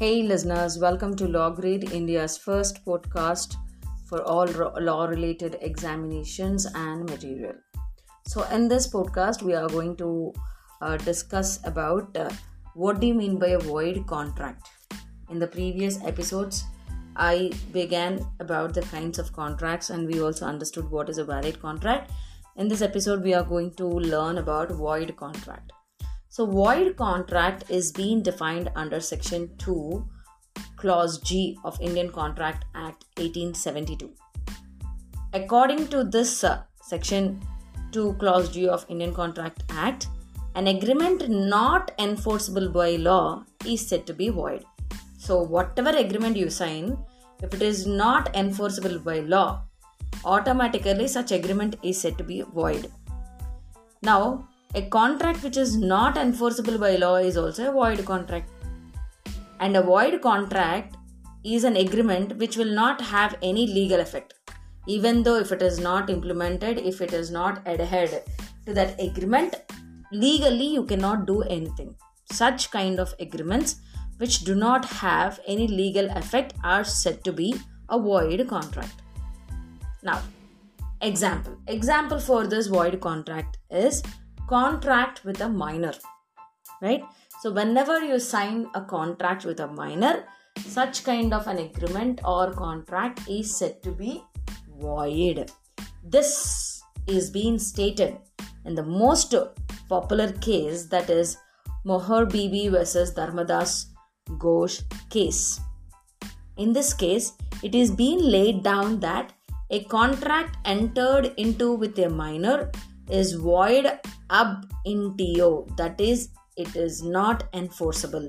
Hey, listeners, welcome to Law India's first podcast for all law related examinations and material. So, in this podcast, we are going to uh, discuss about uh, what do you mean by a void contract. In the previous episodes, I began about the kinds of contracts and we also understood what is a valid contract. In this episode, we are going to learn about void contract. So, void contract is being defined under Section 2, Clause G of Indian Contract Act 1872. According to this uh, Section 2, Clause G of Indian Contract Act, an agreement not enforceable by law is said to be void. So, whatever agreement you sign, if it is not enforceable by law, automatically such agreement is said to be void. Now, a contract which is not enforceable by law is also a void contract. And a void contract is an agreement which will not have any legal effect. Even though if it is not implemented, if it is not adhered to that agreement, legally you cannot do anything. Such kind of agreements which do not have any legal effect are said to be a void contract. Now, example. Example for this void contract is contract with a minor right so whenever you sign a contract with a minor such kind of an agreement or contract is said to be void this is being stated in the most popular case that is Mohar Bibi versus Dharmadas Ghosh case. In this case, it is being laid down that a contract entered into with a minor is void ab initio, that is, it is not enforceable.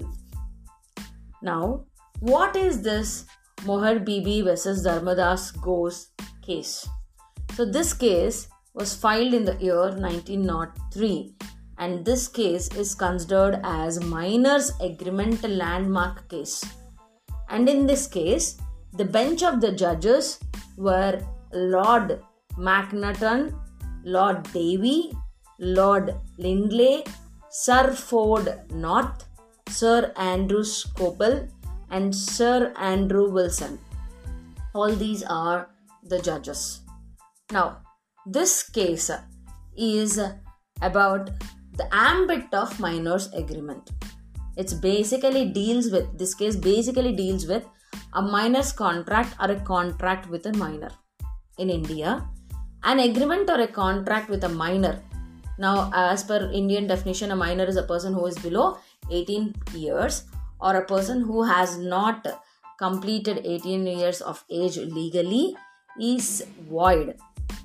Now, what is this Mohar Bibi versus Dharmadas Ghosh case? So, this case was filed in the year 1903 and this case is considered as minors agreement landmark case and in this case the bench of the judges were lord macnaghten Lord Davey, Lord Lindley, Sir Ford North, Sir Andrew Scoble, and Sir Andrew Wilson. All these are the judges. Now, this case is about the ambit of minors agreement. It's basically deals with this case basically deals with a minor's contract or a contract with a minor in India an agreement or a contract with a minor. Now, as per Indian definition, a minor is a person who is below 18 years or a person who has not completed 18 years of age legally is void.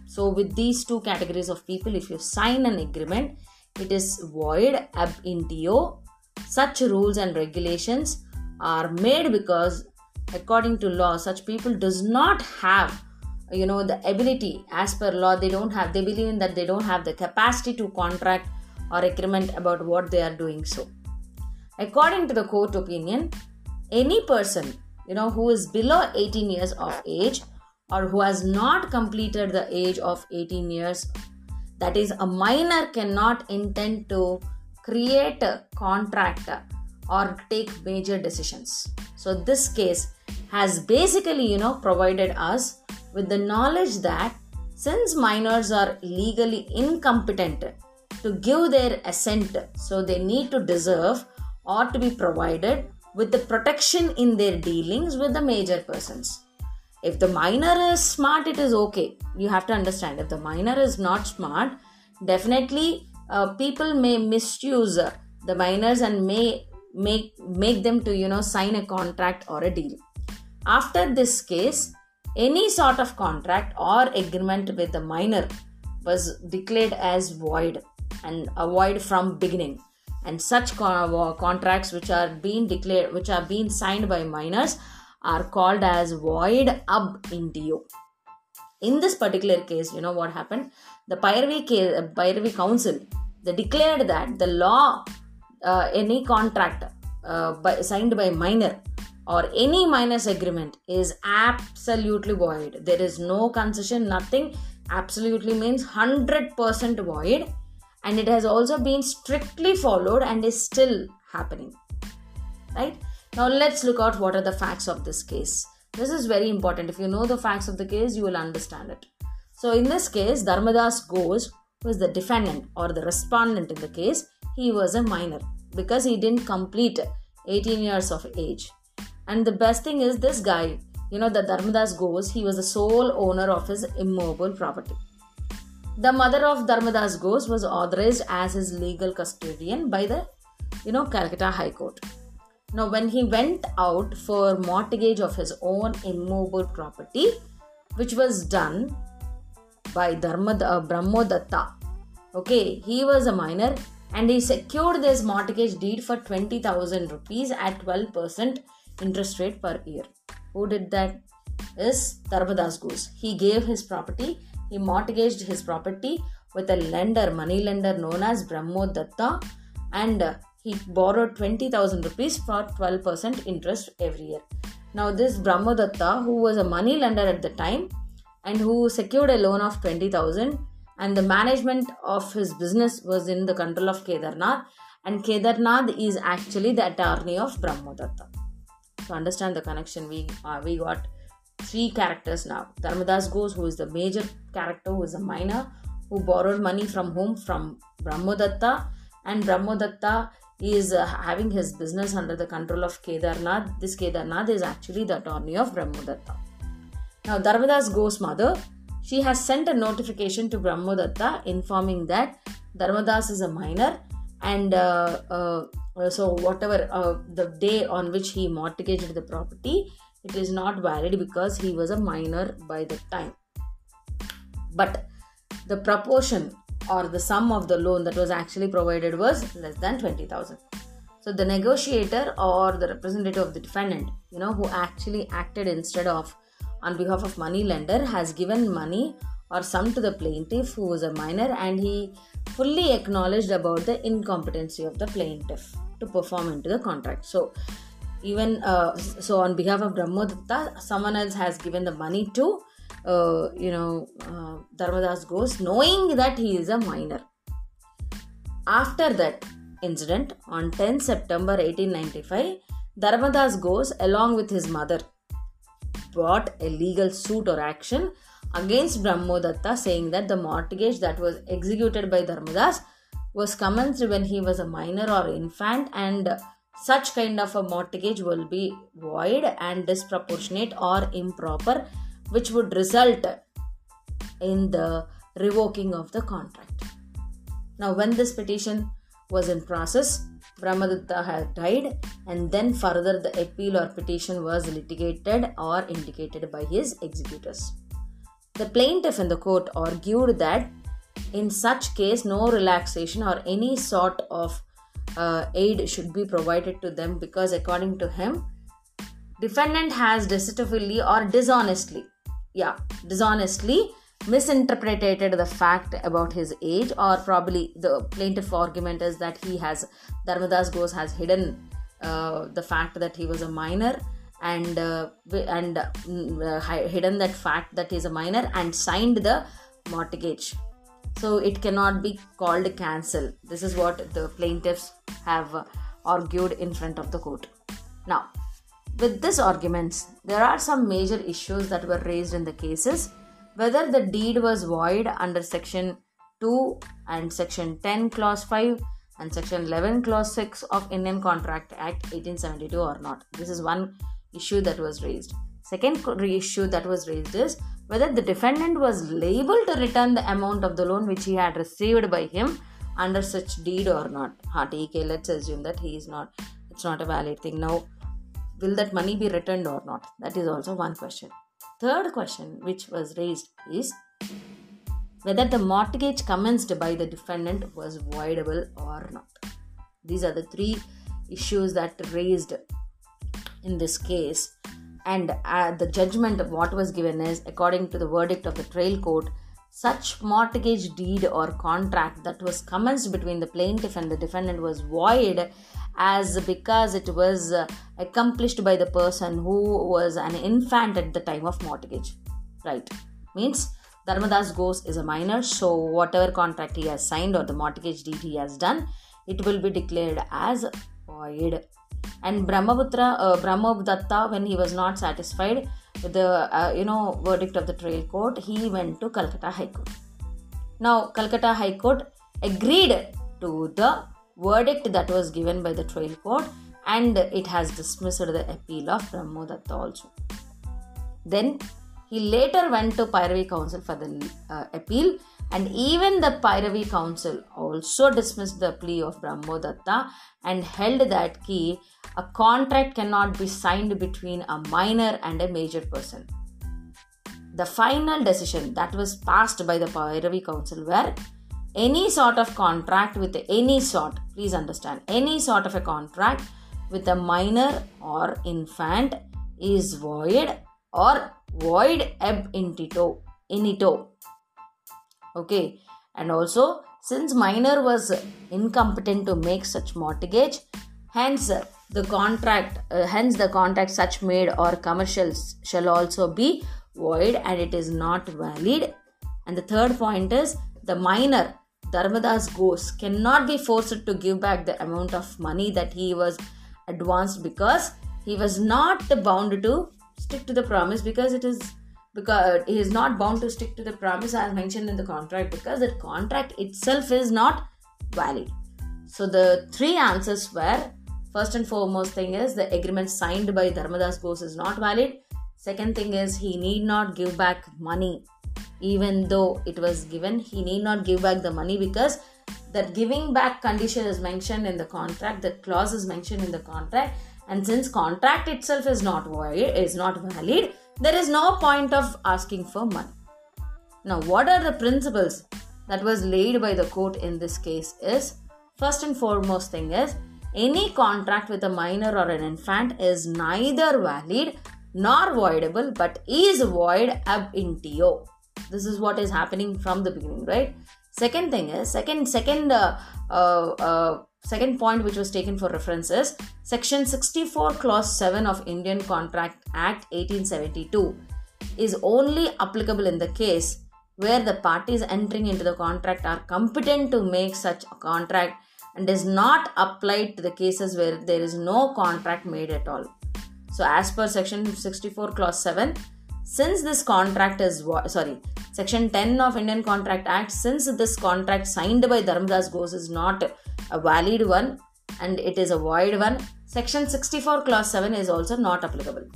So, with these two categories of people, if you sign an agreement, it is void ab initio. Such rules and regulations are made because, according to law, such people does not have you know the ability as per law they don't have they believe in that they don't have the capacity to contract or agreement about what they are doing. So according to the court opinion any person you know who is below 18 years of age or who has not completed the age of 18 years that is a minor cannot intend to create a contract or take major decisions. So this case has basically you know provided us with the knowledge that since minors are legally incompetent to give their assent, so they need to deserve or to be provided with the protection in their dealings with the major persons. If the minor is smart, it is okay. You have to understand. If the minor is not smart, definitely uh, people may misuse the minors and may make make them to you know sign a contract or a deal. After this case, any sort of contract or agreement with the minor was declared as void and void from beginning. And such contracts which are being declared which are being signed by minors are called as void ab initio. In this particular case you know what happened? The Privy, case, council they declared that the law uh, any contract uh, by, signed by minor or any minus agreement is absolutely void. There is no concession, nothing. Absolutely means 100% void, and it has also been strictly followed and is still happening. Right? Now let's look at what are the facts of this case. This is very important. If you know the facts of the case, you will understand it. So in this case, Dharmadas Ghosh was the defendant or the respondent in the case. He was a minor because he didn't complete 18 years of age. And the best thing is this guy, you know, the Dharmadas Ghosh, he was the sole owner of his immovable property. The mother of Dharmadas Ghosh was authorized as his legal custodian by the, you know, Calcutta High Court. Now, when he went out for mortgage of his own immovable property, which was done by Dharma, uh, Brahmodatta, okay, he was a minor and he secured this mortgage deed for 20,000 rupees at 12% interest rate per year. Who did that? Is Dharmadas Ghosh. He gave his property, he mortgaged his property with a lender, money lender known as Brahmodatta, and uh, he borrowed 20,000 rupees for 12% interest every year. Now, this Brahmodatta, who was a money lender at the time and who secured a loan of 20,000, and the management of his business was in the control of Kedarnath, and Kedarnath is actually the attorney of Brahmodatta to understand the connection we uh, we got three characters now. Dharmadas Ghosh who is the major character who is a minor who borrowed money from whom? From brahmodatta. And brahmodatta is uh, having his business under the control of kedarnath. This kedarnath is actually the attorney of brahmodatta. Now dharmadas Ghosh mother she has sent a notification to brahmodatta informing that dharmadas is a minor and uh, uh, uh, so whatever the day on which he mortgaged the property it is not valid because he was a minor by the time. But the proportion or the sum of the loan that was actually provided was less than 20000 so the negotiator or the representative of the defendant you know who actually acted instead of on behalf of money lender has given money or sum to the plaintiff who was a minor and he fully acknowledged about the incompetency of the plaintiff to perform into the contract. So even uh, so on behalf of Brahmodatta, someone else has given the money to uh, you know uh, Dharmadas Ghosh, knowing that he is a minor. After that incident, on 10 September 1895, Dharmadas Ghosh, along with his mother, brought a legal suit or action against Brahmodatta, saying that the mortgage that was executed by Dharmadas was commenced when he was a minor or infant and such kind of a mortgage will be void and disproportionate or improper which would result in the revoking of the contract. Now when this petition was in process brahmadatta had died and then further the appeal or petition was litigated or indicated by his executors. The plaintiff in the court argued that in such case, no relaxation or any sort of uh, aid should be provided to them because, according to him, defendant has deceptively or dishonestly, yeah, dishonestly misinterpreted the fact about his age, or probably the plaintiff argument is that he has Dharmadas Ghosh has hidden the fact that he was a minor and uh, and uh, hidden that fact that he's a minor and signed the mortgage. So it cannot be called cancel. This is what the plaintiffs have argued in front of the court. Now with these arguments there are some major issues that were raised in the cases. Whether the deed was void under section 2 and section 10 clause 5 and section 11 clause 6 of indian contract act 1872 or not this is one issue that was raised second issue that was raised is whether the defendant was liable to return the amount of the loan which he had received by him under such deed or not. TK, let's assume that he is not, it's not a valid thing. Now, will that money be returned or not? That is also one question. Third question which was raised is whether the mortgage commenced by the defendant was voidable or not. These are the three issues that raised in this case. And uh, the judgment of what was given is according to the verdict of the trial court such mortgage deed or contract that was commenced between the plaintiff and the defendant was void as because it was uh, accomplished by the person who was an infant at the time of mortgage. Right? Means dharmadas Ghosh is a minor so whatever contract he has signed or the mortgage deed he has done it will be declared as void and Brahmaputra, uh, when he was not satisfied with the uh, you know verdict of the trial court, he went to Calcutta High Court. Now, Calcutta High Court agreed to the verdict that was given by the trial court and it has dismissed the appeal of Brahmadatta also. Then he later went to Privy Council for the uh, appeal and even the Privy Council also dismissed the plea of Brahmadatta and held that key a contract cannot be signed between a minor and a major person. The final decision that was passed by the Privy Council were any sort of contract with any sort, please understand, any sort of a contract with a minor or infant is void or void ab initio. initio. Okay, and also since minor was incompetent to make such mortgage, hence the contract, uh, hence the contract such made or commercials shall also be void and it is not valid. And the third point is the minor Dharmadas Ghosh cannot be forced to give back the amount of money that he was advanced because he was not bound to stick to the promise because it is because he is not bound to stick to the promise as mentioned in the contract because the contract itself is not valid. So the three answers were first and foremost thing is the agreement signed by Dharmadas Ghosh is not valid. Second thing is he need not give back money even though it was given he need not give back the money because that giving back condition is mentioned in the contract that clause is mentioned in the contract and since contract itself is not void is not valid there is no point of asking for money. Now what are the principles that was laid by the court in this case is first and foremost thing is any contract with a minor or an infant is neither valid nor voidable but is void ab initio this is what is happening from the beginning right? Second thing is second second uh, uh, uh, second point which was taken for reference is section 64 clause 7 of indian contract act 1872 is only applicable in the case where the parties entering into the contract are competent to make such a contract and is not applied to the cases where there is no contract made at all. So as per section 64 clause 7 since this contract is sorry section 10 of indian contract act since this contract signed by dharmadas Ghosh is not a valid one and it is a void one section 64 clause 7 is also not applicable.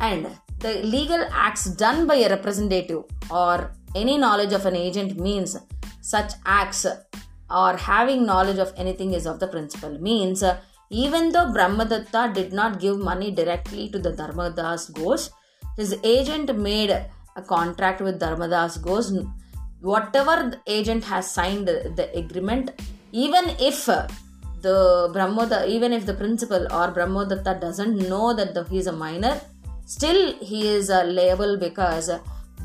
And the legal acts done by a representative or any knowledge of an agent means such acts or having knowledge of anything is of the principle means even though Brahmadatta did not give money directly to the Dharmadas Ghosh, his agent made a contract with Dharmadas Ghosh. Whatever the agent has signed the agreement, even if the Brahmadatta, even if the principal or Brahmadatta doesn't know that the, he is a minor, still he is a liable because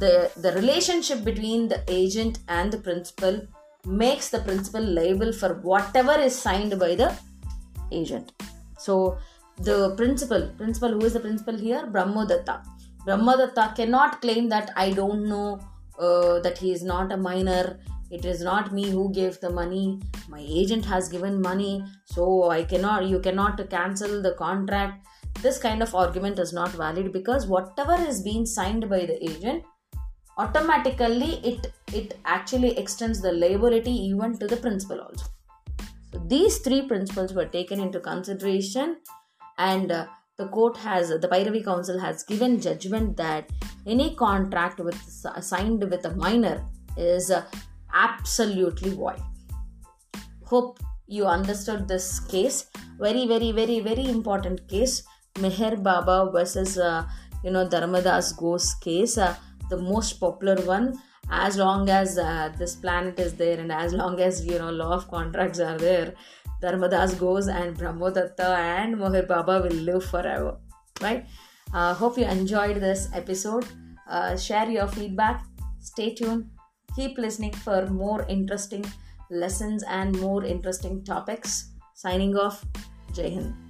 the, the relationship between the agent and the principal makes the principal liable for whatever is signed by the agent. So the principal, principal, who is the principal here? Brahmadatta. Brahmadatta cannot claim that I don't know uh, that he is not a minor. It is not me who gave the money. My agent has given money, so I cannot. You cannot cancel the contract. This kind of argument is not valid because whatever is being signed by the agent, automatically it it actually extends the liability even to the principal also. So these three principles were taken into consideration, and uh, the court has the Privy Council has given judgment that any contract with signed with a minor is uh, absolutely void. Hope you understood this case. Very, very, very, very important case. Mohar Bibi versus uh, you know Dharmadas Ghosh case, uh, the most popular one as long as uh, this planet is there and as long as you know law of contracts are there dharmadas Ghosh and brahmadatta and Mohar Bibi will live forever right? Uh, hope you enjoyed this episode. Uh, share your feedback. Stay tuned. Keep listening for more interesting lessons and more interesting topics. Signing off. Jai hind